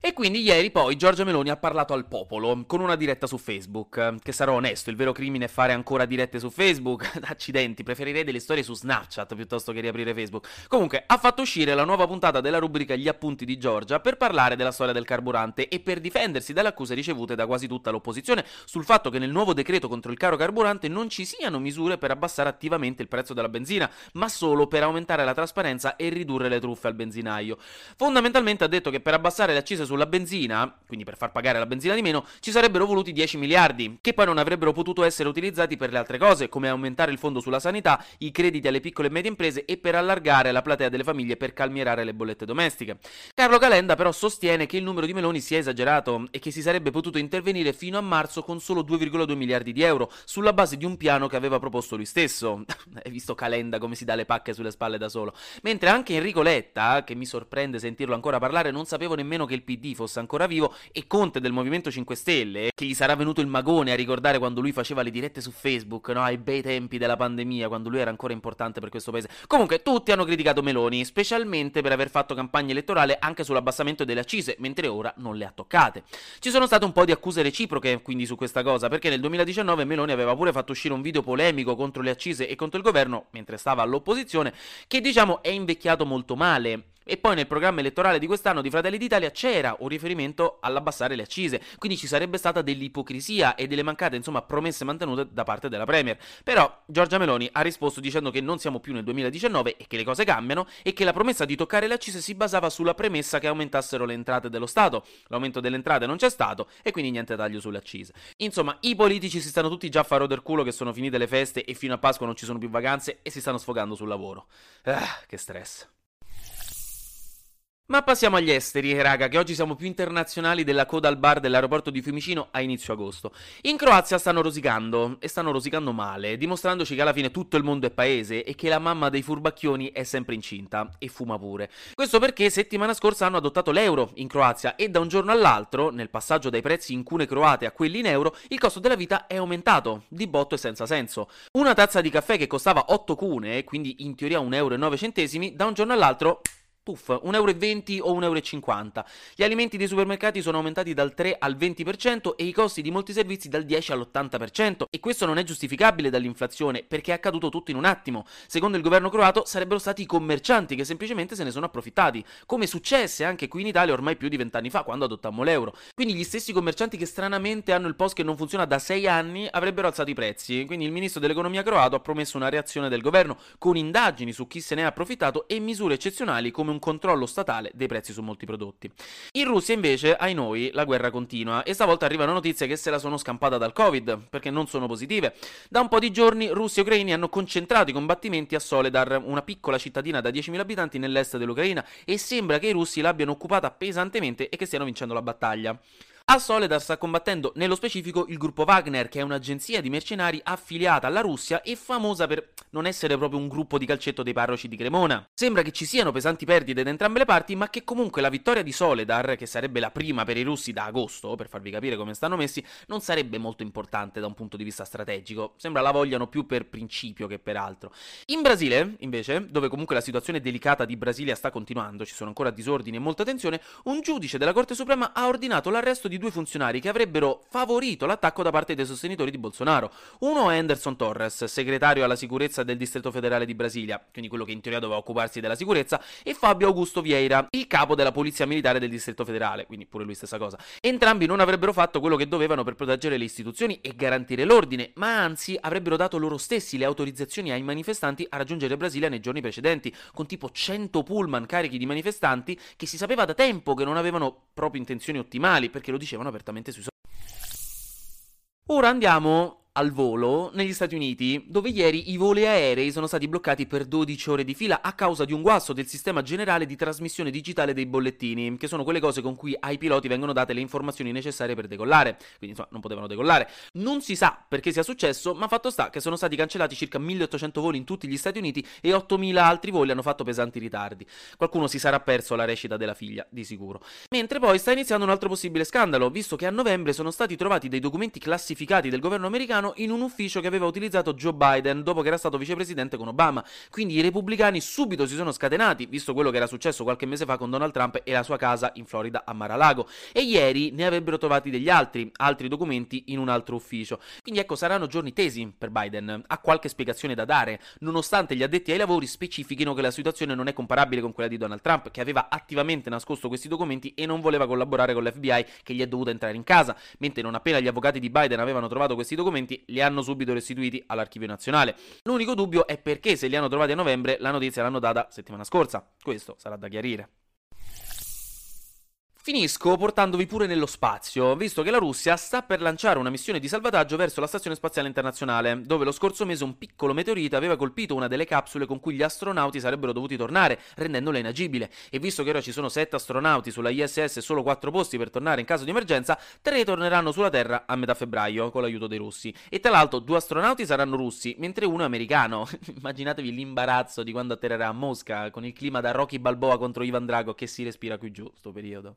E quindi ieri poi Giorgia Meloni ha parlato al popolo con una diretta su Facebook. Che sarò onesto, il vero crimine è fare ancora dirette su Facebook. Accidenti, preferirei delle storie su Snapchat piuttosto che riaprire Facebook. Comunque, ha fatto uscire la nuova puntata della rubrica Gli appunti di Giorgia per parlare della storia del carburante e per difendersi dalle accuse ricevute da quasi tutta l'opposizione sul fatto che nel nuovo decreto contro il caro carburante non ci siano misure per abbassare attivamente il prezzo della benzina, ma solo per aumentare la trasparenza e ridurre le truffe al benzinaio. Fondamentalmente ha detto che per abbassare le accise sulla benzina, quindi per far pagare la benzina di meno, ci sarebbero voluti 10 miliardi, che poi non avrebbero potuto essere utilizzati per le altre cose, come aumentare il fondo sulla sanità, i crediti alle piccole e medie imprese e per allargare la platea delle famiglie per calmierare le bollette domestiche. Carlo Calenda però sostiene che il numero di meloni sia esagerato e che si sarebbe potuto intervenire fino a marzo con solo 2,2 miliardi di euro, sulla base di un piano che aveva proposto lui stesso. Hai visto Calenda come si dà le pacche sulle spalle da solo? Mentre anche Enrico Letta, che mi sorprende sentirlo ancora parlare, non sapevo nemmeno che il PD fosse ancora vivo, e Conte del Movimento 5 Stelle, che gli sarà venuto il magone a ricordare quando lui faceva le dirette su Facebook, no? Ai bei tempi della pandemia, quando lui era ancora importante per questo paese. Comunque, tutti hanno criticato Meloni, specialmente per aver fatto campagna elettorale anche sull'abbassamento delle accise, mentre ora non le ha toccate. Ci sono state un po' di accuse reciproche, quindi, su questa cosa, perché nel 2019 Meloni aveva pure fatto uscire un video polemico contro le accise e contro il governo, mentre stava all'opposizione, che diciamo è invecchiato molto male. E poi nel programma elettorale di quest'anno di Fratelli d'Italia c'era un riferimento all'abbassare le accise, quindi ci sarebbe stata dell'ipocrisia e delle mancate, insomma, promesse mantenute da parte della Premier. Però Giorgia Meloni ha risposto dicendo che non siamo più nel 2019 e che le cose cambiano e che la promessa di toccare le accise si basava sulla premessa che aumentassero le entrate dello Stato. L'aumento delle entrate non c'è stato e quindi niente taglio sulle accise. Insomma, i politici si stanno tutti già a faro del culo che sono finite le feste e fino a Pasqua non ci sono più vacanze e si stanno sfogando sul lavoro. Ah, che stress. Ma passiamo agli esteri, raga, che oggi siamo più internazionali della coda al bar dell'aeroporto di Fiumicino a inizio agosto. In Croazia stanno rosicando, e stanno rosicando male, dimostrandoci che alla fine tutto il mondo è paese e che la mamma dei furbacchioni è sempre incinta, e fuma pure. Questo perché settimana scorsa hanno adottato l'euro in Croazia e da un giorno all'altro, nel passaggio dai prezzi in cune croate a quelli in euro, il costo della vita è aumentato, di botto e senza senso. Una tazza di caffè che costava 8 cune, quindi in teoria 1,09 euro, da un giorno all'altro puff, 1,20 euro o 1,50 euro. Gli alimenti dei supermercati sono aumentati dal 3 al 20% e i costi di molti servizi dal 10 all'80%. E questo non è giustificabile dall'inflazione perché è accaduto tutto in un attimo. Secondo il governo croato sarebbero stati i commercianti che semplicemente se ne sono approfittati, come successe anche qui in Italia ormai più di vent'anni fa quando adottammo l'euro. Quindi gli stessi commercianti che stranamente hanno il post che non funziona da 6 anni avrebbero alzato i prezzi. Quindi il ministro dell'economia croato ha promesso una reazione del governo con indagini su chi se ne è approfittato e misure eccezionali come un un controllo statale dei prezzi su molti prodotti. In Russia invece, ai noi, la guerra continua e stavolta arrivano notizie che se la sono scampata dal Covid, perché non sono positive. Da un po' di giorni russi e ucraini hanno concentrato i combattimenti a Soledar, una piccola cittadina da 10.000 abitanti nell'est dell'Ucraina, e sembra che i russi l'abbiano occupata pesantemente e che stiano vincendo la battaglia. A Soledar sta combattendo nello specifico il gruppo Wagner, che è un'agenzia di mercenari affiliata alla Russia e famosa per non essere proprio un gruppo di calcetto dei parroci di Cremona. Sembra che ci siano pesanti perdite da entrambe le parti, ma che comunque la vittoria di Soledar, che sarebbe la prima per i russi da agosto, per farvi capire come stanno messi, non sarebbe molto importante da un punto di vista strategico. Sembra la vogliano più per principio che per altro. In Brasile, invece, dove comunque la situazione delicata di Brasilia sta continuando, ci sono ancora disordini e molta tensione, un giudice della Corte Suprema ha ordinato l'arresto di due funzionari che avrebbero favorito l'attacco da parte dei sostenitori di Bolsonaro. Uno è Anderson Torres, segretario alla sicurezza del Distretto Federale di Brasilia, quindi quello che in teoria doveva occuparsi della sicurezza, e Fabio Augusto Vieira, il capo della Polizia Militare del Distretto Federale, quindi pure lui stessa cosa. Entrambi non avrebbero fatto quello che dovevano per proteggere le istituzioni e garantire l'ordine, ma anzi avrebbero dato loro stessi le autorizzazioni ai manifestanti a raggiungere Brasilia nei giorni precedenti, con tipo 100 pullman carichi di manifestanti che si sapeva da tempo che non avevano proprio intenzioni ottimali, perché lo dicevano apertamente sui social. Ora andiamo al volo negli Stati Uniti, dove ieri i voli aerei sono stati bloccati per 12 ore di fila a causa di un guasto del sistema generale di trasmissione digitale dei bollettini, che sono quelle cose con cui ai piloti vengono date le informazioni necessarie per decollare, quindi insomma non potevano decollare. Non si sa perché sia successo, ma fatto sta che sono stati cancellati circa 1800 voli in tutti gli Stati Uniti e 8000 altri voli hanno fatto pesanti ritardi. Qualcuno si sarà perso la recita della figlia, di sicuro. Mentre poi sta iniziando un altro possibile scandalo, visto che a novembre sono stati trovati dei documenti classificati del governo americano erano in un ufficio che aveva utilizzato Joe Biden dopo che era stato vicepresidente con Obama. Quindi i repubblicani subito si sono scatenati, visto quello che era successo qualche mese fa con Donald Trump e la sua casa in Florida a Mar-a-Lago. E ieri ne avrebbero trovati degli altri, altri documenti in un altro ufficio. Quindi ecco, saranno giorni tesi per Biden. Ha qualche spiegazione da dare, nonostante gli addetti ai lavori specifichino che la situazione non è comparabile con quella di Donald Trump, che aveva attivamente nascosto questi documenti e non voleva collaborare con l'FBI che gli è dovuta entrare in casa, mentre non appena gli avvocati di Biden avevano trovato questi documenti, li hanno subito restituiti all'archivio nazionale. L'unico dubbio è perché se li hanno trovati a novembre la notizia l'hanno data settimana scorsa. Questo sarà da chiarire. Finisco portandovi pure nello spazio, visto che la Russia sta per lanciare una missione di salvataggio verso la Stazione Spaziale Internazionale, dove lo scorso mese un piccolo meteorite aveva colpito una delle capsule con cui gli astronauti sarebbero dovuti tornare, rendendola inagibile. E visto che ora ci sono 7 astronauti sulla ISS e solo 4 posti per tornare in caso di emergenza, 3 torneranno sulla Terra a metà febbraio con l'aiuto dei russi. E tra l'altro due astronauti saranno russi, mentre uno è americano. Immaginatevi l'imbarazzo di quando atterrerà a Mosca, con il clima da Rocky Balboa contro Ivan Drago che si respira qui giù, sto periodo.